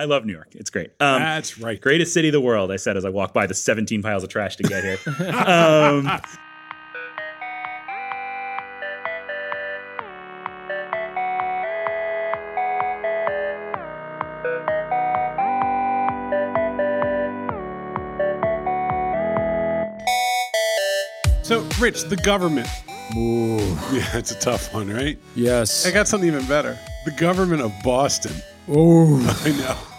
I love New York. It's great. Um, That's right. greatest city of the world. I said as I walked by the 17 piles of trash to get here. um, So, Rich, the government. Ooh. Yeah, it's a tough one, right? Yes. I got something even better. The government of Boston. Oh, I know.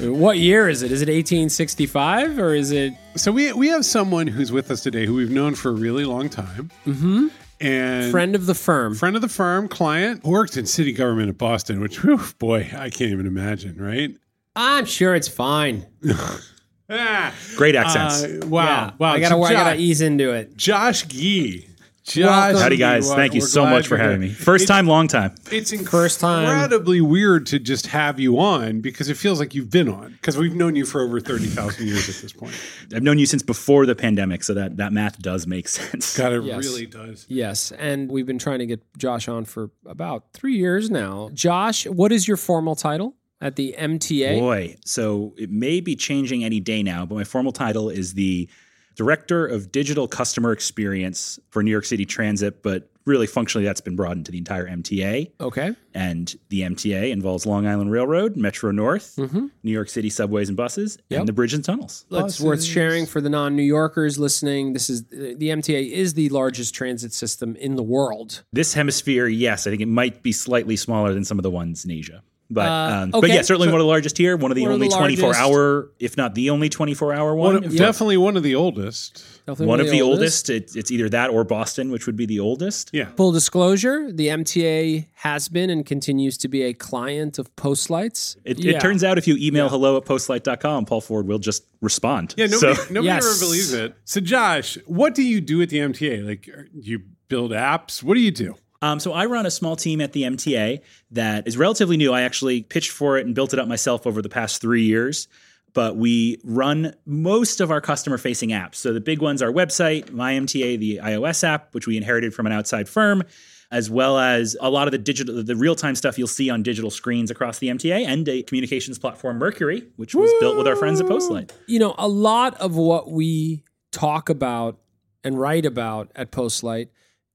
What year is it? Is it 1865 or is it? So we we have someone who's with us today who we've known for a really long time. Mm-hmm. And Friend of the firm. friend of the firm, client, worked in city government of Boston, which, whew, boy, I can't even imagine, right? I'm sure it's fine. Ah, great accents. uh, wow, Yeah. wow. I gotta, So I gotta ease into it. Josh Gee. Josh, Welcome. Howdy, Gee, guys. we're- Thank you we're so much for having here. me. First time, long time. It's First time. incredibly weird to just have you on because it feels like you've been on because we've known you for over 30,000 years at this point. I've known you since before the pandemic, so that, that math does make sense. God, it Yes. really does. Yes, and we've been trying to get Josh on for about three years now. Josh, what is your formal title at the MTA? Boy, so it may be changing any day now, but my formal title is the Director of Digital Customer Experience for New York City Transit, but really functionally that's been broadened to the entire MTA. Okay. And the MTA involves Long Island Railroad, Metro North, mm-hmm. New York City subways and buses, Yep. and the bridge and tunnels. It's worth sharing for the non-New Yorkers listening. This is the MTA is the largest transit system in the world. This hemisphere, yes, I think it might be slightly smaller than some of the ones in Asia. But, Uh, um, but yeah, certainly one of the largest here, one of the One of only the 24 largest. hour, if not the only 24 hour one. One, if Definitely one of the oldest. Definitely one of the oldest. It, it's either that or Boston, which would be the oldest. Yeah. Full disclosure: the MTA has been and continues to be a client of Postlights. It, Yeah. it turns out if you email hello at postlight.com, Paul Ford will just respond. Yeah, nobody, so, nobody Yes. ever believes it. So, Josh, what do you do at the MTA? Like, are- you build apps? What do you do? Um, so I run a small team at the MTA that is relatively new. I actually pitched for it and built it up myself over the past three years. But we run most of our customer facing apps. So the big ones are our website, MyMTA, the iOS app, which we inherited from an outside firm, as well as a lot of the digital, the real time stuff you'll see on digital screens across the MTA, and a communications platform, Mercury, which was built with our friends at Postlight. you know, a lot of what we talk about and write about at Postlight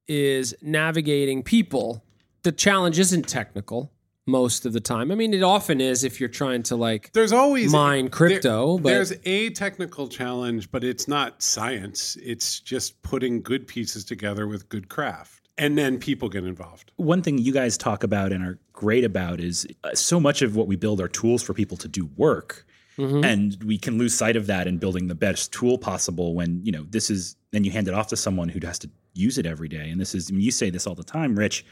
is navigating people. The challenge isn't technical most of the time. I mean, it often is if you're trying to like There's always mine crypto, there- but there's a technical challenge, but it's not science. It's just putting good pieces together with good craft, and then people get involved. one thing you guys talk about and are great about is uh, so much of what we build are tools for people to do work and we can lose sight of that in building the best tool possible when you know this is then you hand it off to someone who has to use it every day and this is I mean, you say this all the time rich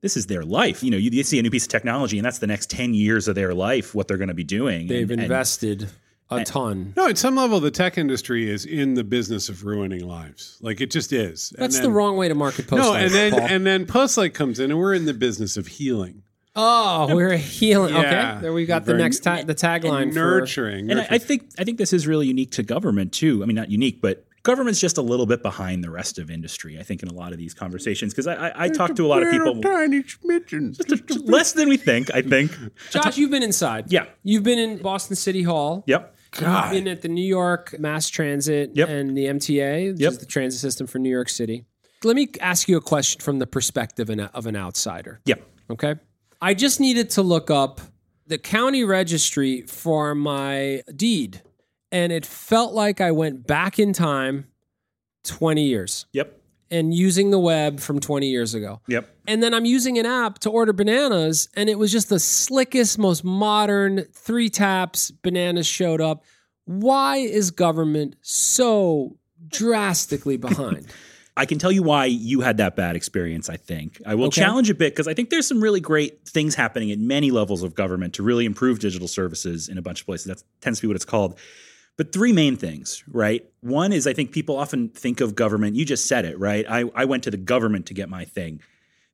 this is their life you know you, you see a new piece of technology and that's the next 10 years of their life what they're going to be doing they've and, and invested a ton. No, at some level, the tech industry is in the business of ruining lives. Like it just is. And That's the wrong way to market Postlight. No, and then Paul. and then Postlight comes in, and we're in the business of healing, oh, we're healing. Yeah. Okay, there we got the next ta- the tagline and for nurturing. and I, I think I think this is really unique to government too. I mean, not unique, but government's just a little bit behind the rest of industry. I think in a lot of these conversations because I, I, I talk to a lot of people Tiny smidgen. less than we think. I think. Josh. You've been inside. Yeah. you've been in Boston City Hall. Yep. God. You've been at the New York Mass Transit Yep. and the MTA, which Yep. is the transit system for New York City. Let me ask you a question from the perspective of an outsider. Yep. Okay. I just needed to look up the county registry for my deed, and it felt like I went back in time 20 years Yep. and using the web from 20 years ago. Yep. And then I'm using an app to order bananas, and it was just the slickest, most modern three taps, bananas showed up. Why is government so drastically behind? I can tell you why you had that bad experience, I think. I will Okay. challenge a bit because I think there's some really great things happening at many levels of government to really improve digital services in a bunch of places. That tends to be what it's called. But three main things, right? One is I think people often think of government, you just said it, right? I, I went to the government to get my thing.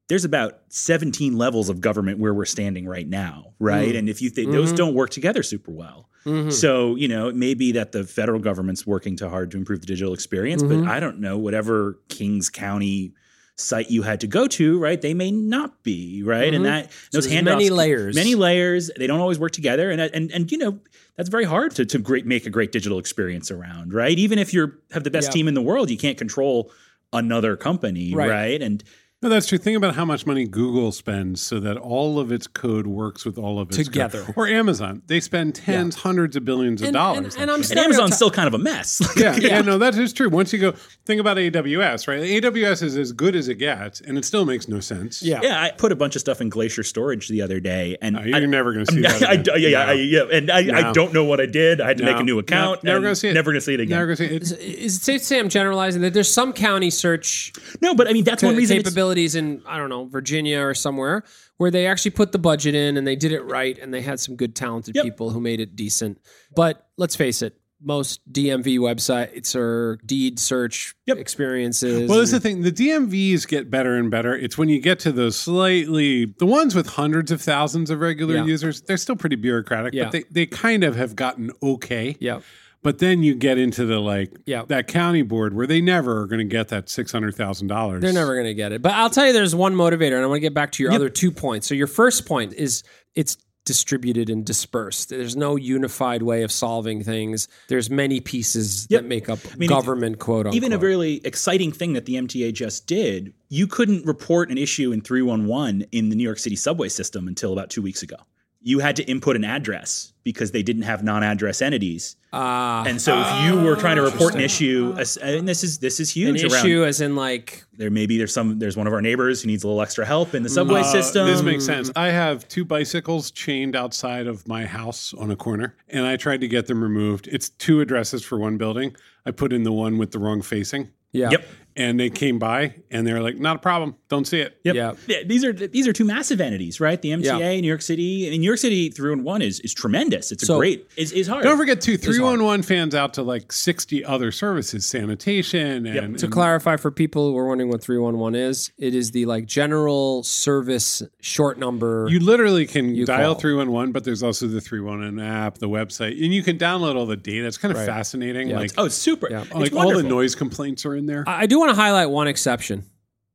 There's about 17 levels of government where we're standing right now, right? Mm. And if you think those mm-hmm. don't work together super well. Mm-hmm. So, you know, it may be that the federal government's working too hard to improve the digital experience, but mm-hmm. I don't know, whatever Kings County site you had to go to, right? They may not be, right? And that those Mm-hmm. handoffs, many layers. many layers. They don't always work together, and and and you know that's very hard to to great make a great digital experience around, right? Even if you're have the best Yeah. team in the world, you can't control another company, Right. right? And No, that's true. Think about how much money Google spends so that all of its code works with all of its code. Together. Or Amazon, they spend tens, hundreds of billions of And, dollars. and, and I'm and stereotyping- Amazon's still kind of a mess. yeah, yeah, no, that is true. Once you go think about AWS, right? AWS is as good as it gets, and it still makes no sense. Yeah. Yeah, I put a bunch of stuff in Glacier Storage the other day, and Uh, you're I, never going to see I, that. I, again. yeah, yeah, No. I, yeah, and I, I don't know what I did. I had to make a new No, account. never gonna see it. Never gonna see it again. Never going to see it. Is it safe to say I'm generalizing that there's some county search no, but I mean that's one reason. it's- capabilities in I don't know Virginia or somewhere where they actually put the budget in and they did it right and they had some good talented Yep. people who made it decent. But let's face it, most DMV websites are deed search Yep. experiences. Well, that's the thing. The DMVs get better and better. It's when you get to those slightly, the ones with hundreds of thousands of regular Yeah. users, they're still pretty bureaucratic, Yeah. but they, they kind of have gotten okay. yeah, But then you get into the like, Yeah. that county board where they never are going to get that $600,000. they're never going to get it. But I'll tell you, there's one motivator, and I want to get back to your Yep. other two points. So your first point is it's distributed and dispersed. There's no unified way of solving things. There's many pieces Yep. that make up mean, government quote unquote. even a really exciting thing that the MTA just did. You couldn't report an issue in 311 in the New York City subway system until about two weeks ago. You had to input an address because they didn't have non-address entities. Ah, And so if you were trying to report an issue, and this is this is an huge around issue as in like there maybe there's some there's one of our neighbors who needs a little extra help in the subway Uh, system. This makes sense. I have two bicycles chained outside of my house on a corner, and I tried to get them removed. It's two addresses for one building. I put in the one with the wrong facing, yeah. Yep. And they came by and they were like, "Not a problem. Don't see it." Yep. Yeah. Yeah, These are these are two massive entities, right? The MTA, Yeah. New York City. I mean, New York City through and one is is tremendous. It's a So- great. It's, is hard. Don't forget too, three one one fans out to like sixty other services, sanitation, and, To and- clarify for people who are wondering what 311 is, it is the like general service short number. You literally can You dial call. 311, but there's also the 311 app, the website, and you can download all the data. It's kind of fascinating. like, oh, it's super. Yeah. It's like all the noise complaints are in there. I I do want to highlight one exception.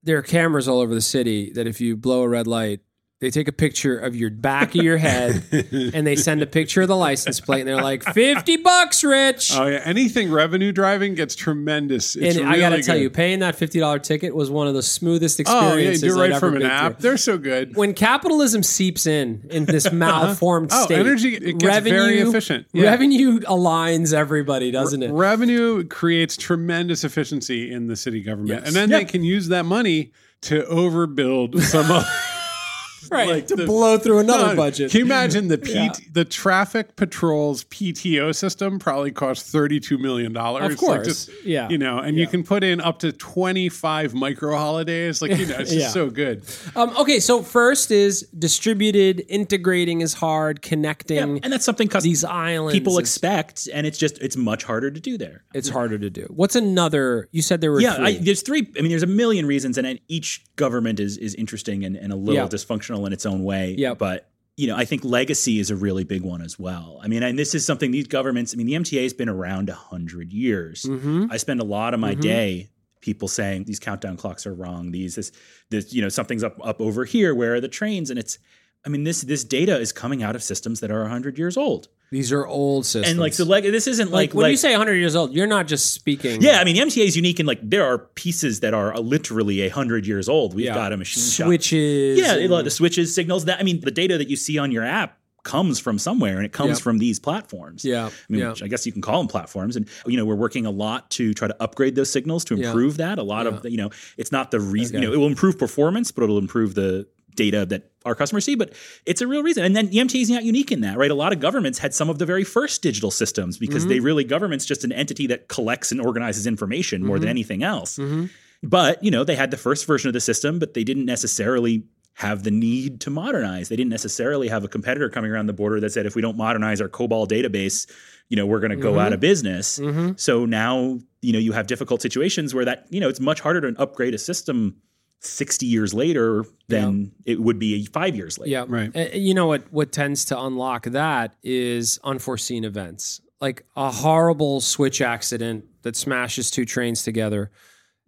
There are cameras all over the city that if you blow a red light, they take a picture of your back of your head and they send a picture of the license plate and they're like, 50 bucks, Rich. Oh yeah, anything revenue driving gets tremendous. It's and I got to really tell you, paying that $50 ticket was one of the smoothest experiences oh yeah, experiences do it I'd right ever from an app. through. They're so good. when capitalism seeps in in this uh-huh. malformed Oh, state, energy- it gets very efficient. Yeah. Revenue aligns everybody, doesn't it? Revenue creates tremendous efficiency in the city government, Yes. and then Yep. they can use that money to overbuild some. other right like to the- blow through another No, budget. Can you imagine the P- Yeah. the traffic patrol's PTO system probably costs thirty two million dollars. Of course. Yeah. you know, and you can put in up to twenty five micro holidays. Like you know, it's just Yeah. so good. Um, okay, so first is distributed, integrating is hard, connecting Yeah, and that's something cus- these islands. people is- expect, and it's just it's much harder to do there. it's harder to do. What's another? You said there were Yeah, three. I, there's three. I mean, there's a million reasons, and each government is is interesting and, and a little Yeah. In its own way. Yeah. but you know, I think legacy is a really big one as well. I mean, and this is something these governments. I mean, the MTA has been around a hundred years. Mhm. I spend a lot of my Mhm. day people saying these countdown clocks are wrong. These this this you know something's up up over here. Where are the trains? And it's I mean this this data is coming out of systems that are hundred years old. These are old systems. And like so, like this isn't like, like when like, you say 100 years old, you're not just speaking. yeah, I mean, the MTA is unique in like there are pieces that are uh, literally a hundred years old. We've Yeah. got a machine shop. switches. Yeah, and- a lot of the switches, signals. That I mean, the data that you see on your app comes from somewhere, and it comes Yeah. from these platforms. yeah, I mean, yeah. which I guess you can call them platforms, and you know we're working a lot to try to upgrade those signals to Yeah. improve that. A lot Yeah. of you know, it's not the reason. Okay. You know, it will improve performance, but it'll improve the data that our customers see. But it's a real reason. And then the MTA is not unique in that, right? A lot of governments had some of the very first digital systems because Mm-hmm. they really government's just an entity that collects and organizes information more Mm-hmm. than anything else. Mhm. But, you know, they had the first version of the system, but they didn't necessarily have the need to modernize. They didn't necessarily have a competitor coming around the border that said, if we don't modernize our COBOL database, you know, we're going to go out of business. Mhm. So now, you know, you have difficult situations where that, you know, it's much harder to upgrade a system 60 years later than it would be five years later. Yeah. Right. Uh, you know what what tends to unlock that is unforeseen events. Like a horrible switch accident that smashes two trains together.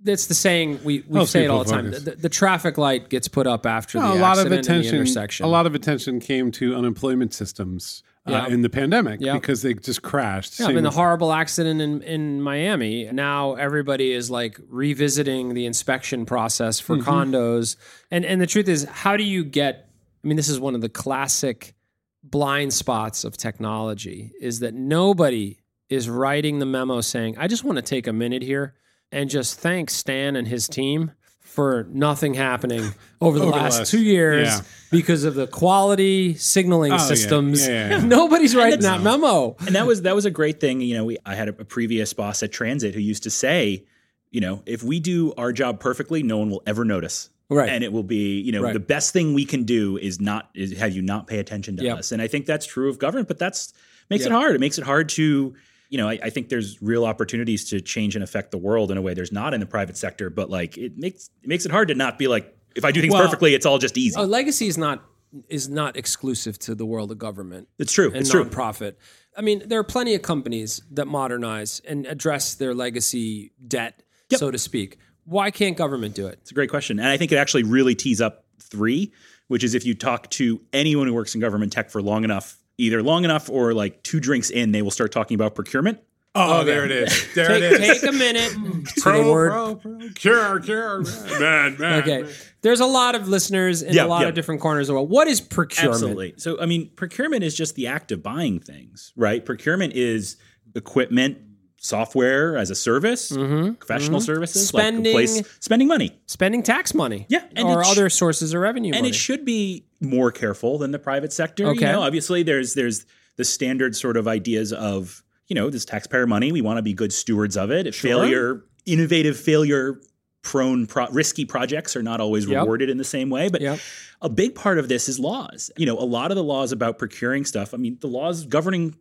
That's the saying we, we Most say it all the time. The, the traffic light gets put up after No, the a lot of accident and the attention. intersection. A lot of attention came to unemployment systems uh, Yeah. in the pandemic Yeah. because they just crashed. Yeah, I mean, the horrible accident in, in Miami. Now everybody is like revisiting the inspection process for Mm-hmm. condos. And and the truth is, how do you get? I mean, this is one of the classic blind spots of technology. Is that nobody is writing the memo saying, "I just want to take a minute here and just thank Stan and his team." For nothing happening over the Over the last last- two years yeah. because of the quality signaling oh, yeah. systems. Yeah, yeah, yeah. Nobody's writing that memo. and that was that was a great thing. You know, we, I had a, a previous boss at Transit who used to say, you know, if we do our job perfectly, no one will ever notice. Right. And it will be, you know, Right. the best thing we can do is not is have you not pay attention to Yep. us. And I think that's true of government, but that's makes Yep. it hard. It makes it hard to, you know, I, I think there's real opportunities to change and affect the world in a way there's not in the private sector. But like it makes it makes it hard to not be like, if I do things Well- perfectly, it's all just easy. Oh, legacy is not is not exclusive to the world of government it's true. and It's true. nonprofit. I mean, there are plenty of companies that modernize and address their legacy debt, Yep. so to speak. Why can't government do it? It's a great question. And I think it actually really tees up three, which is if you talk to anyone who works in government tech for long enough, either long enough or like two drinks in, they will start talking about procurement. oh, oh there it is. There Take, it is. take a minute Pro, the word. pro, pro, cure, cure, man, man. Okay, man. there's a lot of listeners in Yeah, a lot yeah. of different corners of the world. What is procurement? Absolutely. So, I mean, procurement is just the act of buying things, right? Procurement is equipment, software as a service, professional services, like a Mm-hmm. Spending- place, spending money. Spending tax money, Yeah, and or sh- other sources of revenue. and money. it should be more careful than the private sector. Okay. You know, obviously there's there's the standard sort of ideas of you know this taxpayer money. We want to be good stewards of it. Failure, innovative failure prone pro- risky projects are not always Yep. rewarded in the same way but Yep. a big part of this is laws you know a lot of the laws about procuring stuff i mean the laws governing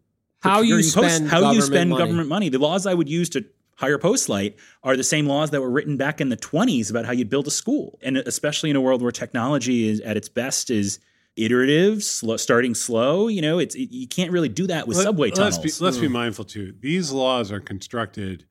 How you procuring posts- spend how you government spend money. government money the laws i would use to hire postlight are the same laws that were written back in the 20s about how you'd build a school and especially in a world where technology is at its best is iterative slow, starting slow you know it's it, you can't really do that with Let- subway tunnels Let's be, let's be mm-hmm. mindful too. These laws are constructed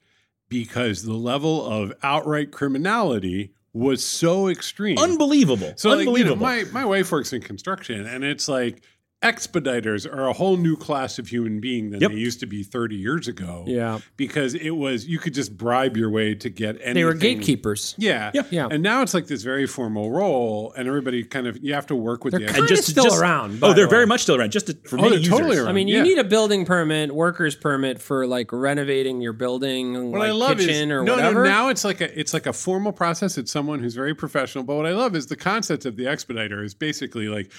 because the level of outright criminality was so extreme. unbelievable so, like, you know, unbelievable my my wife works in construction, and it's like expediters are a whole new class of human being than Yep. they used to be 30 years ago. yeah, Because it was you could just bribe your way to get anything. they were gatekeepers. Yeah. Yeah. Yeah. And now it's like this very formal role, and everybody kind of you have to work with They're the kind of just- still just- around. oh they're the very much still around just to, for Oh, many they're users totally around. I mean, you Yeah. need a building permit, workers permit for like renovating your building, What like I love kitchen is or no, whatever. no. Now it's like a it's like a formal process. It's someone who's very professional. But what I love is the concept of the expediter is basically like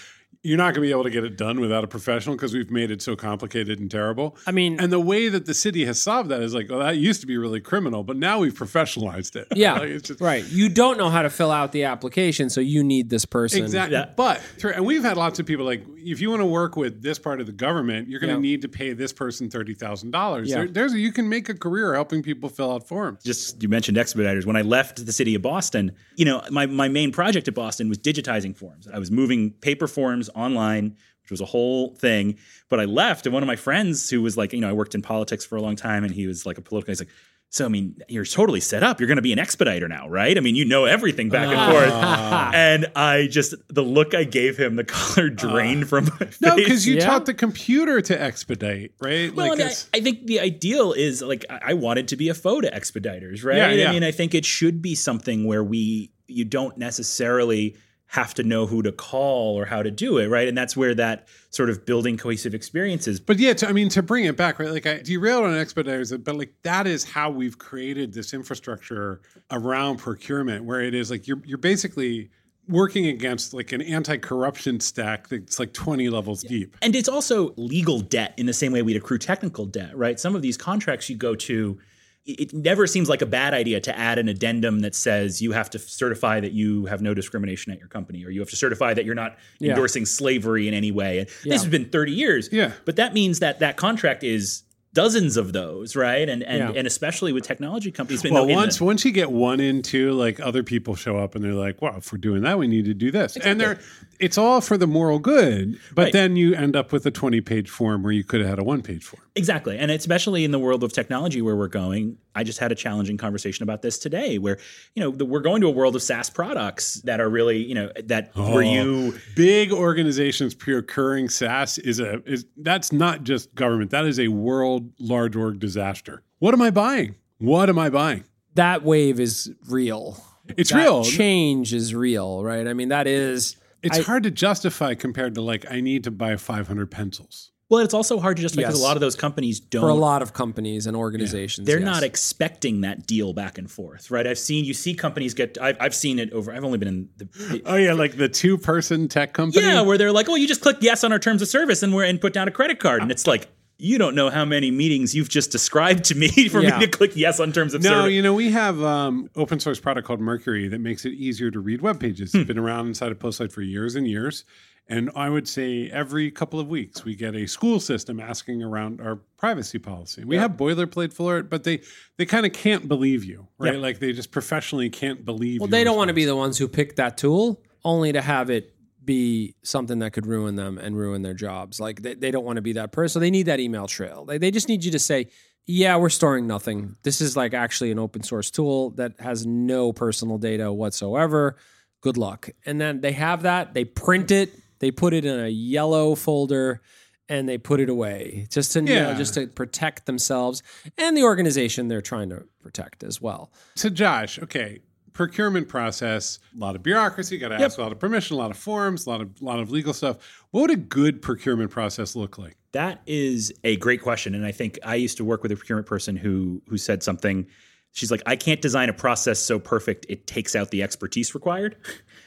you're not going to be able to get it done without a professional because we've made it so complicated and terrible. I mean, And the way that the city has solved that is like, well, that used to be really criminal, but now we've professionalized it. yeah, Like, it's just- right. You don't know how to fill out the application, so you need this person. Exactly. Yeah. But and we've had lots of people like if you want to work with this part of the government, you're going to Yeah. need to pay this person thirty thousand dollars. Yeah. There, there's a, you can make a career helping people fill out forms. just you mentioned expediters when i left the city of boston you know my, my main project at boston was digitizing forms i was moving paper forms online which was a whole thing but i left and one of my friends who was like you know i worked in politics for a long time and he was like a political he's like so i mean you're totally set up you're going to be an expediter now right i mean you know everything back and forth ah. and i just the look i gave him the color ah. drained from my face No, because you Yeah. taught the computer to expedite, right? Well, like and I, I think the ideal is like I I wanted to be a foe to expediters, right? Yeah, yeah. I mean, I think it should be something where we you don't necessarily have to know who to call or how to do it, right? And that's where that sort of building cohesive experiences. But yeah, to, I mean, to bring it back, right? Like I derailed on expediters, but like that is how we've created this infrastructure around procurement, where it is like you're you're basically working against like an anti-corruption stack that's like 20 levels deep. And it's also legal debt in the same way we'd accrue technical debt, right? Some of these contracts you go to, it never seems like a bad idea to add an addendum that says you have to certify that you have no discrimination at your company or you have to certify that you're not Yeah. endorsing slavery in any way. And Yeah. this has been 30 years. Yeah. But that means that that contract is dozens of those, right? And and Yeah. and especially with technology companies. Well, in the- once once you get one in two, like other people show up and they're like, "Well, if we're doing that, we need to do this." And they're it's all for the moral good, but Right. then you end up with a 20 page form where you could have had a one page form. Exactly. And especially in the world of technology where we're going, I just had a challenging conversation about this today where, you know, the, we're going to a world of SaaS products that are really, you know, that where oh, you big organizations procuring SaaS is a is that's not just government. That is a world large org disaster. What am I buying? What am I buying? that wave is real. It's That real. Change is real, right? I mean, that is. It's I- hard to justify compared to like I need to buy 500 pencils. well, it's also hard to just because a lot of those companies don't For a lot of companies and organizations, they're yes. not expecting that deal back and forth, right? I've seen you see companies get. I've, I've seen it over. I've only been in the. Oh yeah, like the two person tech company. Yeah, where they're like, "Oh, you just click yes on our terms of service, and we're and put down a credit card," and ah. it's like, you don't know how many meetings you've just described to me for Yeah. me to click yes on terms of No, service. you know, we have um, open source product called Mercury that makes it easier to read web pages. Hmm. It's been around inside of Postlight for years and years. And I would say every couple of weeks we get a school system asking around our privacy policy. We have boilerplate for it, but they they kind of can't believe you, right? Yeah. Like they just professionally can't believe. Well, they don't want to be the ones who pick that tool, only to have it be something that could ruin them and ruin their jobs. Like they, they don't want to be that person. So they need that email trail. They, they just need you to say, yeah, we're storing nothing. This is like actually an open source tool that has no personal data whatsoever. Good luck. And then they have that, they print it, they put it in a yellow folder and they put it away just to you know, Yeah. just to protect themselves and the organization they're trying to protect as well. So, Josh, okay, procurement process, a lot of bureaucracy, got to ask a lot of permission, a lot of forms, a lot of lot of legal stuff. What would a good procurement process look like? That is a great question, and I think I used to work with a procurement person who who said something. She's like, I can't design a process so perfect it takes out the expertise required.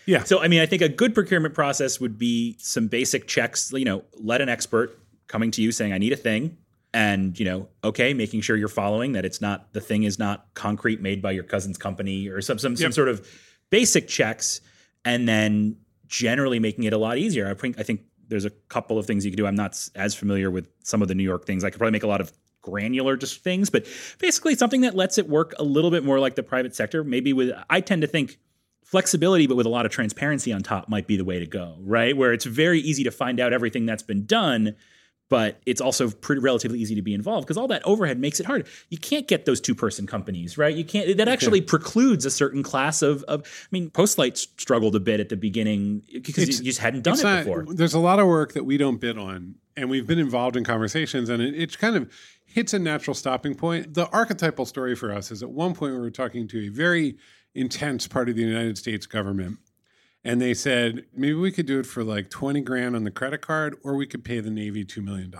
Yeah. So, I mean, I think a good procurement process would be some basic checks. You know, let an expert coming to you saying, "I need a thing," and you know, okay, making sure you're following that. It's not the thing is not concrete made by your cousin's company or some some some sort of basic checks, and then generally making it a lot easier. I think I think there's a couple of things you can do. I'm not as familiar with some of the New York things. I could probably make a lot of granular just things, but basically something that lets it work a little bit more like the private sector. Maybe with I tend to think flexibility, but with a lot of transparency on top might be the way to go, right? Where it's very easy to find out everything that's been done, but it's also pretty relatively easy to be involved because all that overhead makes it hard. You can't get those two person companies, right? You can't. That actually precludes a certain class of. of I mean, Postlight struggled a bit at the beginning because It's- you just hadn't done it not- before. There's a lot of work that we don't bid on, and we've been involved in conversations, and it, it kind of hits a natural stopping point. The archetypal story for us is at one point we were talking to a very intense part of the United States government, and they said maybe we could do it for like 20 grand on the credit card, or we could pay the Navy $2 million.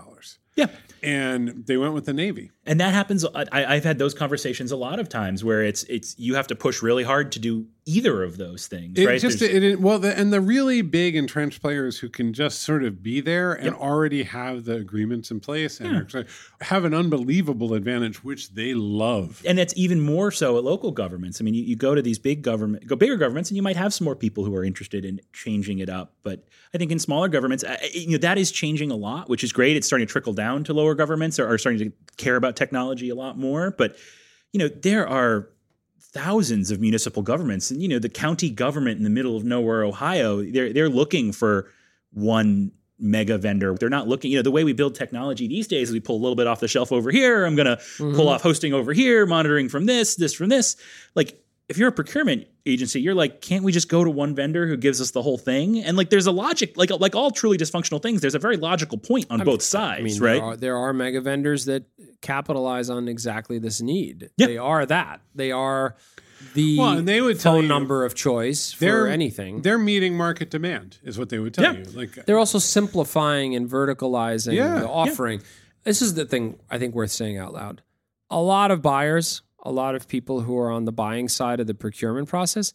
Yeah. And they went with the Navy. and that happens I, i've had those conversations a lot of times where it's it's you have to push really hard to do either of those things It right just There's- it, it- well, the, and the really big entrenched players who can just sort of be there and already have the agreements in place and are- have an unbelievable advantage, which they love. and that's even more so at local governments. I mean, you, you go to these big government, go bigger governments, and you might have some more people who are interested in changing it up. But I think in smaller governments, you know, that is changing a lot, which is great. It's starting to trickle down to lower governments, or are starting to care about technology a lot more. But you know, there are thousands of municipal governments, and you know, the county government in the middle of nowhere, Ohio, they're they're looking for one mega vendor. They're not looking, you know, the way we build technology these days is we pull a little bit off the shelf over here. I'm going to pull mm-hmm. off hosting over here, monitoring from this, this from this. Like if you're a procurement agency, you're like, can't we just go to one vendor who gives us the whole thing? And like there's a logic, like like all truly dysfunctional things, there's a very logical point on both sides, I mean, right? There are, there are mega vendors that capitalize on exactly this need. Yeah. They are that. They are the Well, and they would tell phone you number of choice for They're anything. They're meeting market demand, is what they would tell Yeah. you. Like uh, They're also simplifying and verticalizing Yeah, the yeah. offering. This is the thing I think worth saying out loud. A lot of buyers, a lot of people who are on the buying side of the procurement process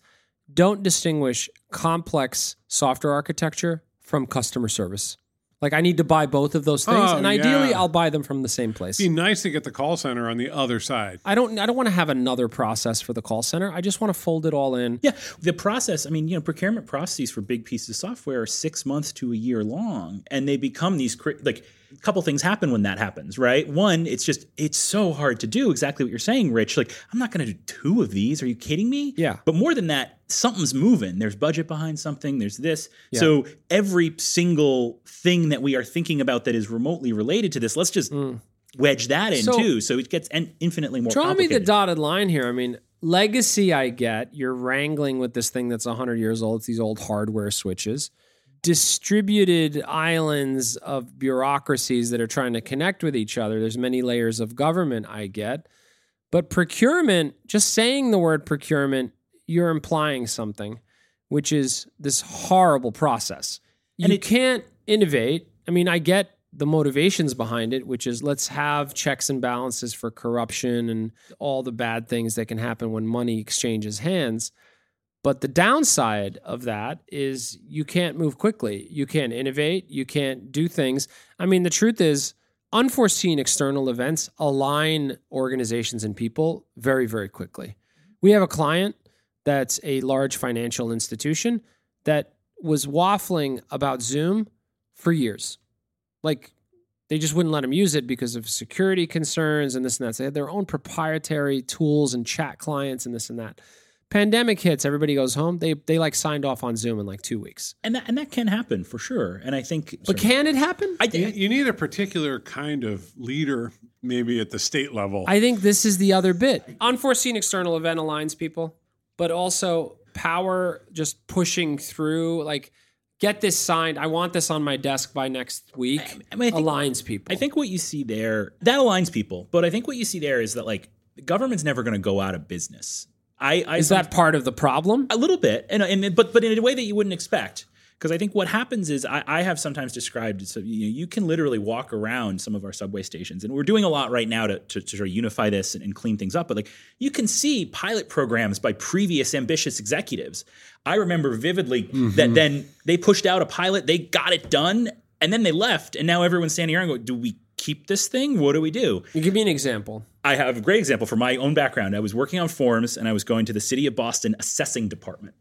don't distinguish complex software architecture from customer service. Like I need to buy both of those things Oh, and ideally yeah. I'll buy them from the same place. it'd be nice to get the call center on the other side. I don't I don't want to have another process for the call center. I just want to fold it all in. Yeah, the process. I mean, you know, procurement processes for big pieces of software are six months to a year long, and they become these like a couple things happen when that happens, right? One, it's just it's so hard to do exactly what you're saying, Rich. Like I'm not going to do two of these. Are you kidding me? Yeah. But more than that, something's moving. There's budget behind something. There's this. Yeah. So every single thing that we are thinking about that is remotely related to this, let's just wedge that in Mm. So- too. So it gets en- infinitely more. Draw me the dotted line here. I mean, legacy, I get. You're wrangling with this thing that's 100 years old. It's these old hardware switches. Distributed islands of bureaucracies that are trying to connect with each other. There's many layers of government, I get. But procurement, just saying the word procurement, you're implying something, which is this horrible process. You And it- can't innovate. I mean, I get the motivations behind it, which is let's have checks and balances for corruption and all the bad things that can happen when money exchanges hands. But the downside of that is you can't move quickly. You can't innovate. You can't do things. I mean, the truth is, unforeseen external events align organizations and people very, very quickly. We have a client that's a large financial institution that was waffling about Zoom for years. Like they just wouldn't let them use it because of security concerns and this and that. So they had their own proprietary tools and chat clients and this and that. Pandemic hits, everybody goes home. They they like signed off on Zoom in like two weeks. and that and that can happen for sure. And I think, But can it happen? I, You, you need a particular kind of leader, maybe at the state level. I think this is the other bit. Unforeseen external event aligns people, but also power just pushing through. Like, get this signed. I want this on my desk by next week. I mean, I think- aligns people. I think what you see there that aligns people, but I think what you see there is that like the government's never going to go out of business. I, I is that part of the problem? a little bit, and, and but but in a way that you wouldn't expect. Because I think what happens is I, I have sometimes described so you know you can literally walk around some of our subway stations, and we're doing a lot right now to, to, to sort of unify this and, and clean things up. But like you can see pilot programs by previous ambitious executives. I remember vividly that mm-hmm. then they pushed out a pilot, they got it done, and then they left, and now everyone's standing around going, "Do we keep this thing? What do we do?" You give me an example. I have a great example from my own background. I was working on forms and I was going to the city of Boston assessing department,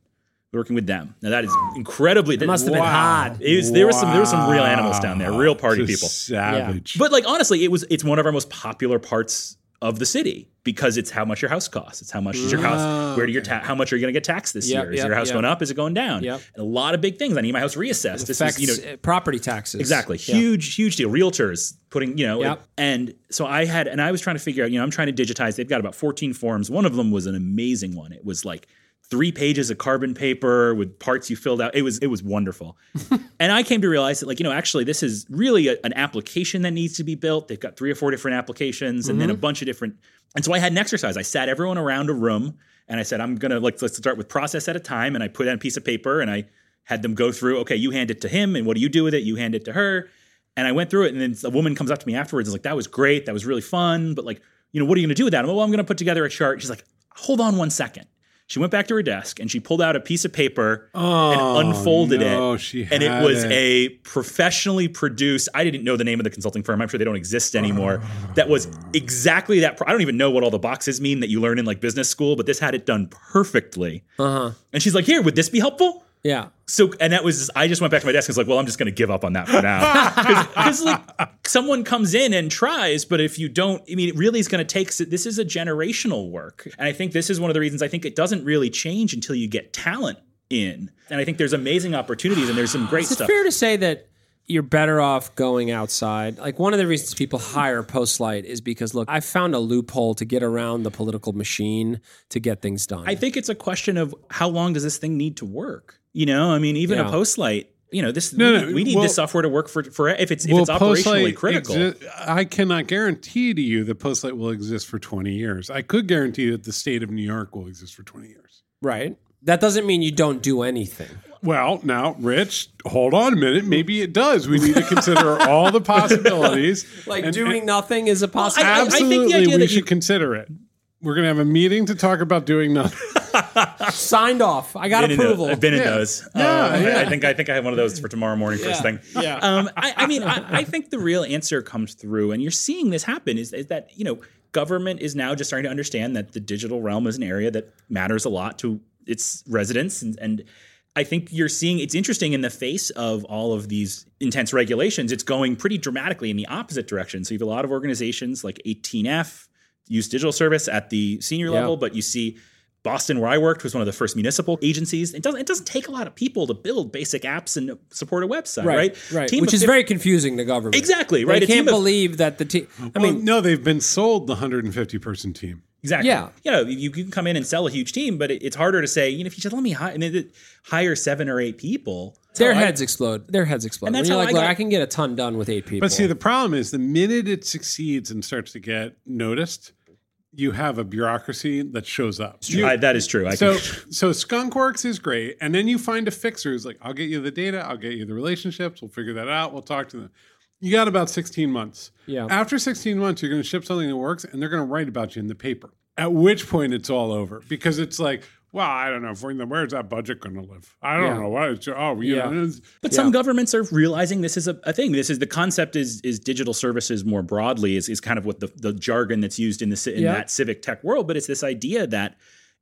working with them. Now that is incredibly that must have been hard. It was, there was some there was some real animals down there, real party Just people. Savage. But like honestly, it was it's one of our most popular parts of the city because it's how much your house costs. It's how much is your house. Where do your ta- how much are you going to get taxed this Yep, year? Is yep, your house yep. going up? Is it going down? Yep. And a lot of big things. I need my house reassessed. This Affects is you know uh, property taxes. Exactly. Huge, huge deal. Realtors putting, you know, and so I had, and I was trying to figure out, you know, I'm trying to digitize. They've got about 14 forms. One of them was an amazing one. It was like three pages of carbon paper with parts you filled out. It was, it was wonderful. and I came to realize that, like, you know, actually, this is really a- an application that needs to be built. They've got three or four different applications and then a mm-hmm. bunch of different. And so I had an exercise. I sat everyone around a room and I said, I'm going to, like, let's start with process at a time. And I put on a piece of paper and I had them go through, okay, you hand it to him, and what do you do with it? You hand it to her. And I went through it, and then a woman comes up to me afterwards and is like, that was great. That was really fun. But like, you know, what are you gonna do with that? I'm like, well, I'm gonna put together a chart. She's like, hold on one second. She went back to her desk and she pulled out a piece of paper Oh, and unfolded no, it. and it was it. a professionally produced, I didn't know the name of the consulting firm. I'm sure they don't exist anymore. That was exactly that. Pro- I don't even know what all the boxes mean that you learn in like business school, but this had it done perfectly. Uh huh. And she's like, here, would this be helpful? Yeah. So, and that was, I just went back to my desk and was like, well, I'm just going to give up on that for now. Because, like, someone comes in and tries, but if you don't, I mean, it really is going to take, this is a generational work. And I think this is one of the reasons I think it doesn't really change until you get talent in. And I think there's amazing opportunities and there's some great Is stuff. fair to say that you're better off going outside? Like one of the reasons people hire Postlight is because look, I found a loophole to get around the political machine to get things done. I think it's a question of how long does this thing need to work? You know, I mean, even Yeah. a postlight, you know, this, No, we, no, need- we need well- this software to work for, for if it's, if Will it's operationally critical. exi- I cannot guarantee to you that Postlight will exist for 20 years. I could guarantee that the state of New York will exist for 20 years. right. That doesn't mean you don't do anything. Well, now, Rich, hold on a minute. Maybe it does. We need to consider all the possibilities. Like And- doing nothing is a possibility. I- I think the Absolutely, idea we that should you- consider it. We're going to have a meeting to talk about doing nothing. Signed off. I got been in those- approval. I've been in those. Yeah, Um, yeah. I think I think I have one of those for tomorrow morning first thing. yeah. Um, I, I mean, I, I think the real answer comes through, and you're seeing this happen. Is, is that you know government is now just starting to understand that the digital realm is an area that matters a lot to its residents, and, and I think you're seeing it's interesting in the face of all of these intense regulations, it's going pretty dramatically in the opposite direction. So you have a lot of organizations like 18F use digital service at the senior Yeah. level, but you see Boston, where I worked, was one of the first municipal agencies. It doesn't it doesn't take a lot of people to build basic apps and support a website, right? right, Team which is fif- very confusing to government. Exactly, right? They A team can't of- believe that the team. I Well, mean, no, they've been sold the 150 person team. Exactly. Yeah. You know, you, you can come in and sell a huge team, but it, it's harder to say, you know, if you just let me hire, I mean, hire seven or eight people. their how I- heads explode. Their heads explode. And that's you're how like, I look, got- I can get a ton done with eight people. But see, the problem is the minute it succeeds and starts to get noticed, you have a bureaucracy that shows up. You- I, that is true. I so, can, so Skunkworks is great, and then you find a fixer who's like, "I'll get you the data, I'll get you the relationships, we'll figure that out, we'll talk to them." You got about 16 months. Yeah. After 16 months, you're going to ship something that works, and they're going to write about you in the paper. At which point, it's all over because it's like, well, I don't know. If we're in the, where's that budget going to live? I don't Yeah. know. What? It's, oh, Yeah. know, it's- but some governments are realizing this is a, a thing. This is the concept is is digital services more broadly is, is kind of what the, the jargon that's used in the in Yeah. that civic tech world. But it's this idea that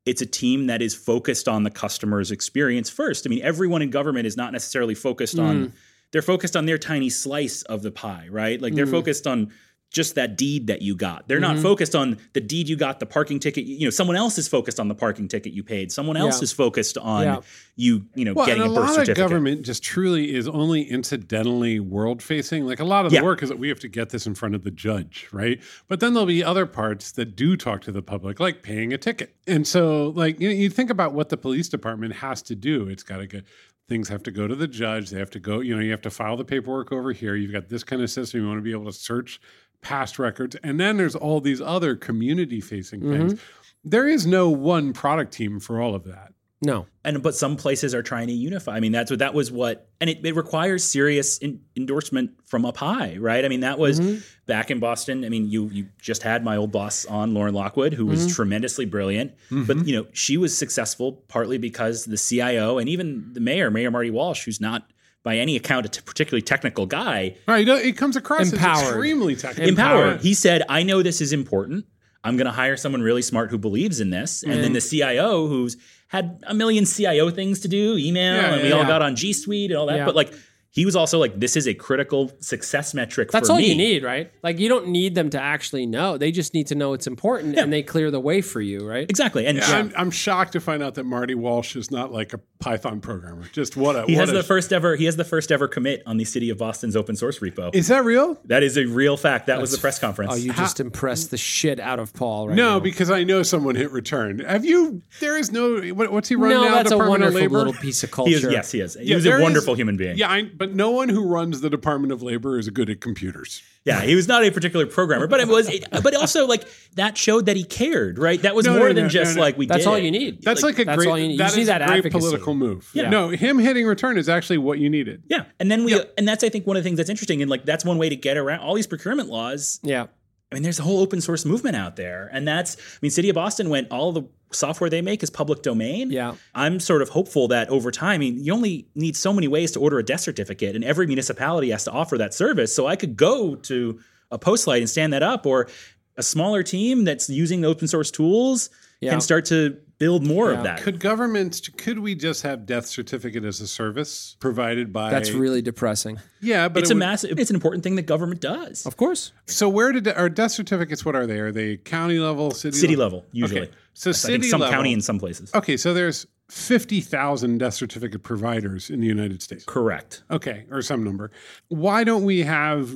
it's a team that is focused on the customer's experience first. I mean, everyone in government is not necessarily focused Mm. on they're focused on their tiny slice of the pie, right? Like they're Mm. focused on just that deed that you got. They're Mm-hmm. not focused on the deed you got, the parking ticket. You know, someone else is focused on the parking ticket you paid. Someone else Yeah. is focused on Yeah. you, you know, Well, getting and a a birth lot certificate. of government just truly is only incidentally world facing. Like a lot of the Yeah. work is that we have to get this in front of the judge, right? But then there'll be other parts that do talk to the public, like paying a ticket. And so, like you, know, you think about what the police department has to do. It's got to get things have to go to the judge. They have to go. You know, you have to file the paperwork over here. You've got this kind of system. You want to be able to search past records, and then there's all these other community facing things. There is no one product team for all of that. no. and but some places are trying to unify. I mean, that's what that was what, and it, it requires serious in, endorsement from up high, right? I mean, that was Mm-hmm. back in Boston. I mean, you you just had my old boss on, Lauren Lockwood, who Mm-hmm. was tremendously brilliant, but you know, she was successful partly because the CIO and even the mayor, Mayor Marty Walsh, who's not by any account a t- particularly technical guy, Right. It comes across Empowered. as extremely technical. empowered. He said, I know this is important. I'm going to hire someone really smart who believes in this. And then mm. the CIO who's had a million CIO things to do, email, Yeah, and we yeah, all yeah. got on G Suite and all that. Yeah. But like, he was also like, this is a critical success metric That's for all me. you need, right? Like you don't need them to actually know. They just need to know it's important and they clear the way for you, right? Exactly. And I'm, I'm shocked to find out that Marty Walsh is not like a Python programmer. Just what a he what has a- the first ever he has the first ever commit on the city of Boston's open source repo. Is that real? that is a real fact. That was the press conference. Oh, you just impressed the shit out of Paul right No, now. because I know someone hit return. Have you? There is no. What, what's he run no, now? that's a Department of wonderful Labor. little piece of he culture. is yes, he is. He Yeah, was there a is- wonderful human being. Yeah, I, but no one who runs the Department of Labor is good at computers. Yeah, he was not a particular programmer, but it was. It, but also, like that showed that he cared, right? That was No, more no, than no, just no, no. like we. That's did all you need. That's like, a great, that's great. all you need. You that need that a great advocacy. political move. Yeah. No, him hitting return is actually what you needed. Yeah, and then we, and that's I think one of the things that's interesting, and like that's one way to get around all these procurement laws. yeah. I mean, there's a whole open source movement out there, and that's. I mean, City of Boston went all the software they make is public domain. Yeah. I'm sort of hopeful that over time, I mean, you only need so many ways to order a death certificate, and every municipality has to offer that service. So I could go to a Postlight and stand that up, or a smaller team that's using the open source tools Yeah. can start to build more Yeah. of that. Could governments? Could we just have death certificate as a service provided by? That's really depressing. yeah, but it's it a would- massive. It's an important thing that government does. Of course. So where did our death certificates? What are they? Are they county level, city, City level, usually. Okay. So I city think some level. county in some places. Okay, so there's fifty thousand death certificate providers in the United States. Correct. Okay, or some number. Why don't we have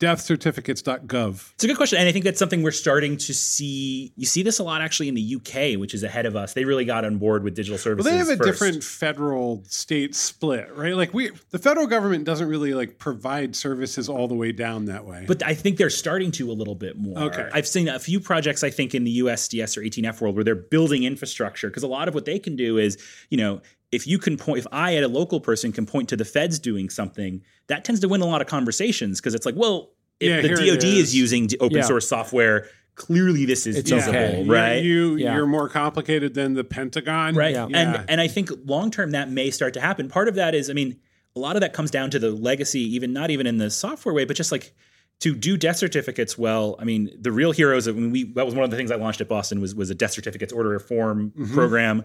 deathcertificates.gov? It's a good question, and I think that's something we're starting to see. You see this a lot actually in the UK, which is ahead of us. They really got on board with digital services. Well, they have a first. different federal state split, right? Like we, the federal government doesn't really like provide services all the way down that way. But I think they're starting to a little bit more. Okay. I've seen a few projects, I think, in the USDS or 18F world where they're building infrastructure because a lot of what they can do is, you know, if you can point, if I, at a local person, can point to the feds doing something, that tends to win a lot of conversations because it's like, well, if Yeah, the DoD is. is. using open Yeah. source software, clearly this is It's feasible, okay. You- right? You, Yeah. you're more complicated than the Pentagon, right Yeah. and and i think long term that may start to happen part of that is i mean a lot of that comes down to the legacy even not even in the software way but just like to do death certificates well i mean the real heroes of I mean, we that was one of the things i launched at boston was was a death certificates order form Mm-hmm. program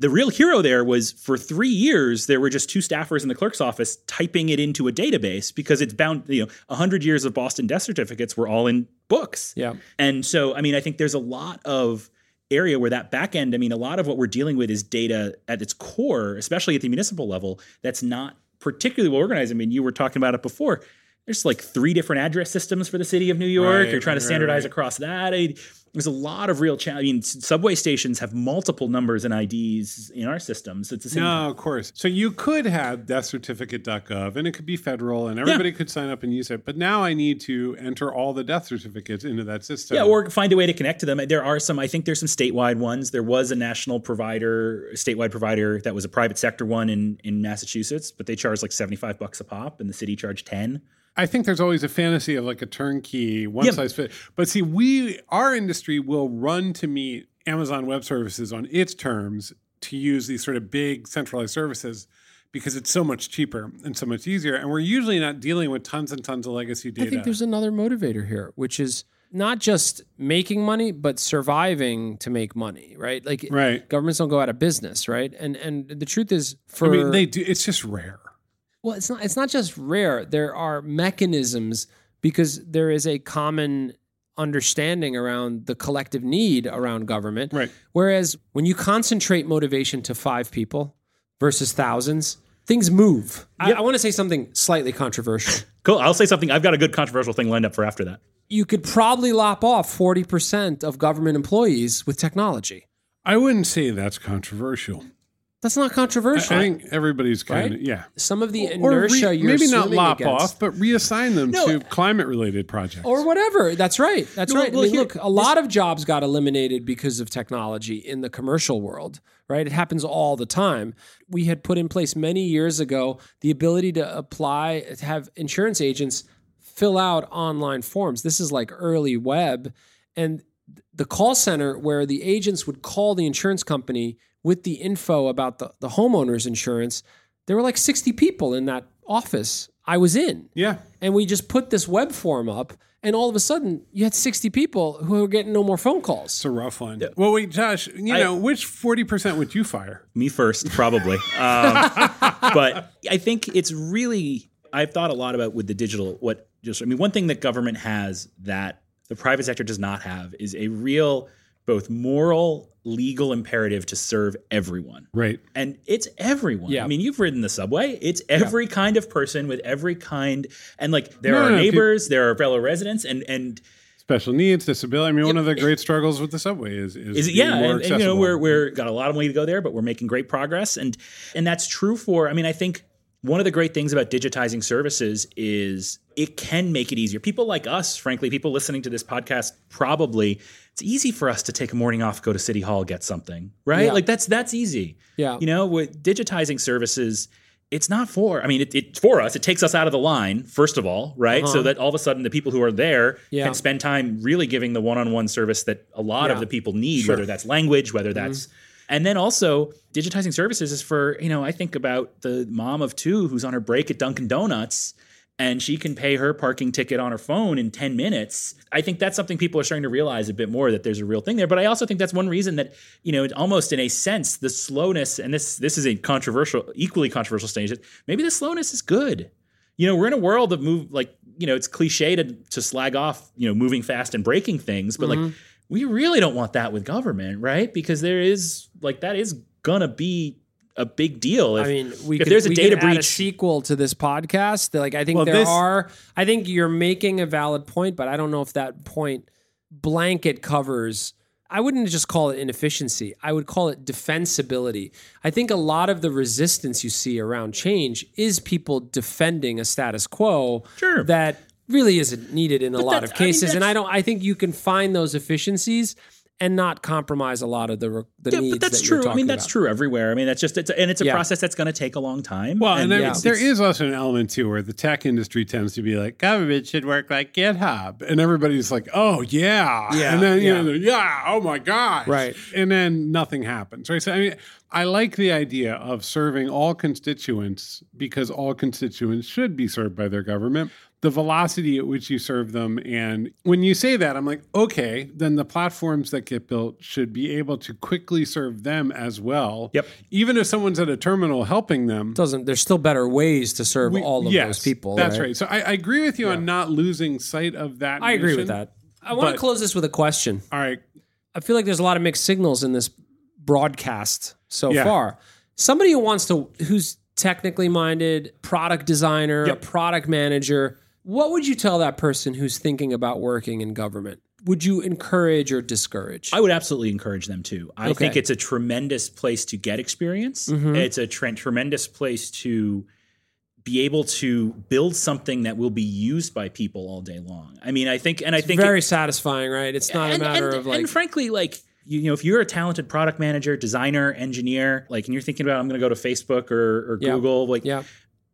the real hero there was for three years there were just two staffers in the clerk's office typing it into a database because it's bound you know 100 years of boston death certificates were all in books Yeah. and so i mean i think there's a lot of area where that back end i mean a lot of what we're dealing with is data at its core especially at the municipal level that's not particularly well organized i mean you were talking about it before there's like three different address systems for the city of New York. Right, You're trying to standardize right. across that. There's a lot of real challenge. I mean, subway stations have multiple numbers and IDs in our systems. It's the same. No, of course. So you could have deathcertificate.gov and it could be federal and everybody could sign up and use it. But now I need to enter all the death certificates into that system. Yeah, or find a way to connect to them. There are some. I think there's some statewide ones. There was a national provider, statewide provider that was a private sector one in in Massachusetts, but they charged like 75 bucks a pop, and the city charged 10. I think there's always a fantasy of like a turnkey, one Yeah. size fit. But see, we our industry will run to meet Amazon Web Services on its terms to use these sort of big centralized services because it's so much cheaper and so much easier. And we're usually not dealing with tons and tons of legacy data. I think there's another motivator here, which is not just making money, but surviving to make money, right? Like right. governments don't go out of business, right? And and the truth is for I mean, they do. It's just rare. Well, it's not it's not just rare. There are mechanisms because there is a common understanding around the collective need around government. Right. Whereas when you concentrate motivation to five people versus thousands, things move. I, I want to say something slightly controversial. Cool. I'll say something. I've got a good controversial thing lined up for after that. you could probably lop off 40% of government employees with technology. I wouldn't say that's controversial. That's not controversial. I controversial. think everybody's kind of yeah. Some of the Or re- inertia you're maybe not lop against- off, but reassign them No, to climate-related projects. or whatever. That's right. That's No, right. well, I mean, here- look, a lot of jobs got eliminated because of technology in the commercial world, right? It happens all the time. We had put in place many years ago the ability to apply, to have insurance agents fill out online forms. This is like early web. And the call center where the agents would call the insurance company with the info about the, the homeowner's insurance, there were like 60 people in that office I was in yeah, and we just put this web form up and all of a sudden you had 60 people who were getting no more phone calls it's a rough one. Well, wait, Josh, you know, which 40% would you fire? Me first, probably. um, but I think it's really, I've thought a lot about with the digital, what just, I mean, one thing that government has that the private sector does not have is a real, both moral, legal imperative to serve everyone. Right. And it's everyone. Yeah. I mean, you've ridden the subway. It's every kind of person with every kind, and like there No, are no, neighbors, there are fellow residents, and and Special needs, disability. I mean, one of the great struggles with the subway is is, is yeah, more and, and, you know we're we're got a lot of way to go there, but we're making great progress, and and that's true for. I mean, I think one of the great things about digitizing services is it can make it easier. People like us, frankly, people listening to this podcast, probably it's easy for us to take a morning off, go to City Hall, get something, right? Yeah. Like that's that's easy. yeah You know, with digitizing services, it's not for, I mean, it, it's for us. It takes us out of the line, first of all, right? So that all of a sudden the people who are there Uh-huh. Yeah. can spend time really giving the one on one service that a lot of the people need, whether that's language, whether Mm-hmm. that's. And then also, digitizing services is for, you know, I think about the mom of two who's on her break at Dunkin' Donuts and she can pay her parking ticket on her phone in 10 minutes. I think that's something people are starting to realize a bit more that there's a real thing there. But I also think that's one reason that, you know, almost in a sense, the slowness, and this this is a controversial, equally controversial stage, that maybe the slowness is good. You know, we're in a world of move like, you know, it's cliche to to slag off, you know, moving fast and breaking things, but like mm-hmm. we really don't want that with government, right? Because there is like that is gonna be a big deal. If, I mean, we if could, there's a data add a breach, sequel to this podcast. Like, I think Well, there this- are. I think you're making a valid point, but I don't know if that point blanket covers. I wouldn't just call it inefficiency. I would call it defensibility. I think a lot of the resistance you see around change is people defending a status quo Sure. that really isn't needed in a lot of I mean, cases. and I don't. I think you can find those efficiencies and not compromise a lot of the re- the Yeah, needs. but that's that you're true. I mean, that's about. true everywhere. I mean, that's just it's a, and it's a Yeah. process that's going to take a long time. Well, and, there, yeah. there is also an element too where the tech industry tends to be like government should work like GitHub, and everybody's like, "Oh yeah," Yeah, and then you yeah. know, yeah, oh my god, Right. and then nothing happens, right? So I mean, I like the idea of serving all constituents because all constituents should be served by their government, the velocity at which you serve them. And when you say that, I'm like, okay, then the platforms that get built should be able to quickly serve them as well. Yep. Even if someone's at a terminal helping them. Doesn't there's still better ways to serve we- all of yes, those people. That's right. So I, I agree with you on not losing sight of that. I agree with that. I want to close this with a question. All right. I feel like there's a lot of mixed signals in this broadcast so Yeah. far. Somebody who wants to, who's technically minded, product designer, a Yep. product manager, what would you tell that person who's thinking about working in government? Would you encourage or discourage? I would absolutely encourage them to. I Okay. think it's a tremendous place to get experience. Mhm. It's a tre- tremendous place to be able to build something that will be used by people all day long. I mean, I think, and I think Very satisfying, right? It's not and, a matter and- of like and frankly, like you, you know, if you're a talented product manager, designer, engineer, like, and you're thinking about, I'm going to go to Facebook or, or Yeah. Google, like, yeah.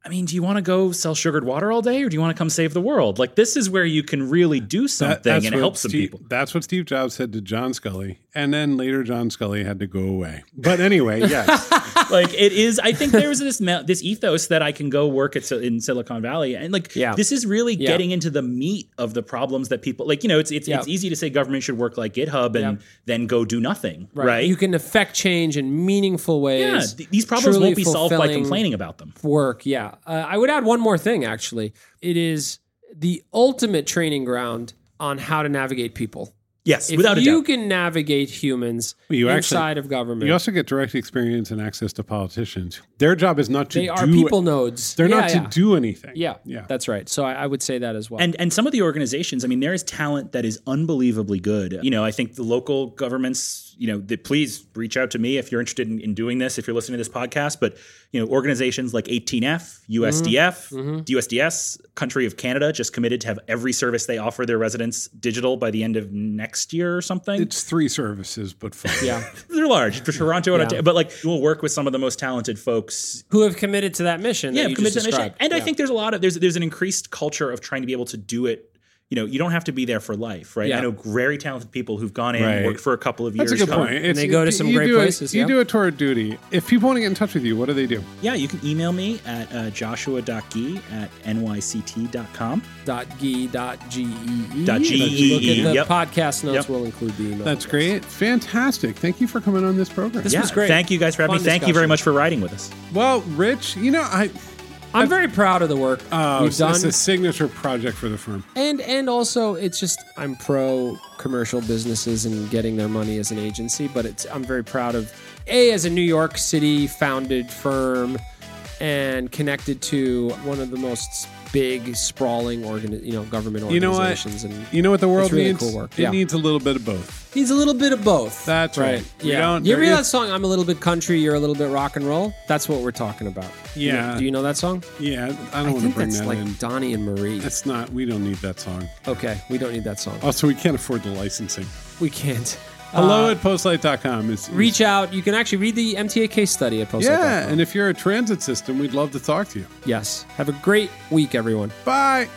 I mean, do you want to go sell sugared water all day, or do you want to come save the world? Like, this is where you can really do That- something and what help some Steve- people. That's what Steve Jobs said to John Sculley, and then later John Sculley had to go away. But anyway, yes, like it is i think there's this this ethos that i can go work at in silicon valley and like Yeah. this is really Yeah. getting into the meat of the problems that people like you know it's it's, Yeah. it's easy to say government should work like github and Yeah. then go do nothing right, You can affect change in meaningful ways. yeah th- these problems won't be solved by complaining about them work. Yeah. Uh, I would add one more thing, actually. It is the ultimate training ground on how to navigate people. Yes If without a you doubt can navigate humans You actually- inside of government, you also get direct experience and access to politicians. Their job is not to they do are people nodes. They're Yeah, not yeah. to do anything. Yeah, yeah. that's right. So I, I would say that as well. and and some of the organizations i mean there is talent that is unbelievably good you know i think the local governments you know that please reach out to me if you're interested in, in doing this if you're listening to this podcast but you know organizations like 18f usdf usds country of canada just committed to have every service they offer their residents digital by the end of next year or something It's three services, but fun. yeah, they're large for toronto and Yeah. Ontario, but like we'll work with some of the most talented folks who have committed to that mission? yeah, that committed to that mission. And I think there's a lot of there's there's an increased culture of trying to be able to do it. You know, you don't have to be there for life, right? Yeah. I know very talented people who've gone in, Right. worked for a couple of years. That's a good come- point. It's- they go to some great do a- places, you yeah. do a tour of duty. If people want to get in touch with you, what do they do? Yeah, you can email me at uh, joshua.gee at nyct.com. dot ge dot ge Dot If you look GEE, at the yep. podcast notes. Yep. We'll include the email. That's great. Fantastic. Thank you for coming on this program. This yeah, was great. Thank you guys for having Fun me. Thank you very much for riding with us. well, Rich, you know, I I'm very proud of the work uh, we've it's, done. it's a signature project for the firm. and and also it's just I'm pro commercial businesses and getting their money as an agency, but it's I'm very proud of a as a New York City founded firm and connected to one of the most big sprawling organ you know government You know what? organizations and You know what the world really needs? cool work. It Yeah. needs a little bit of both. needs a little bit of both. That's right. We Yeah. don't- you hear that song? I'm a little bit country, you're a little bit rock and roll. That's what we're talking about. You know- Yeah. do you know that song? Yeah, I don't I want to bring that's that like in. Donnie and Marie. That's not. We don't need that song. okay, we don't need that song. Also, we can't afford the licensing. We can't. Hello Uh, at postlight.com is, is reach out. You can actually read the MTA case study at post. Yeah, and if you're a transit system, we'd love to talk to you. yes. Have a great week, everyone. Bye.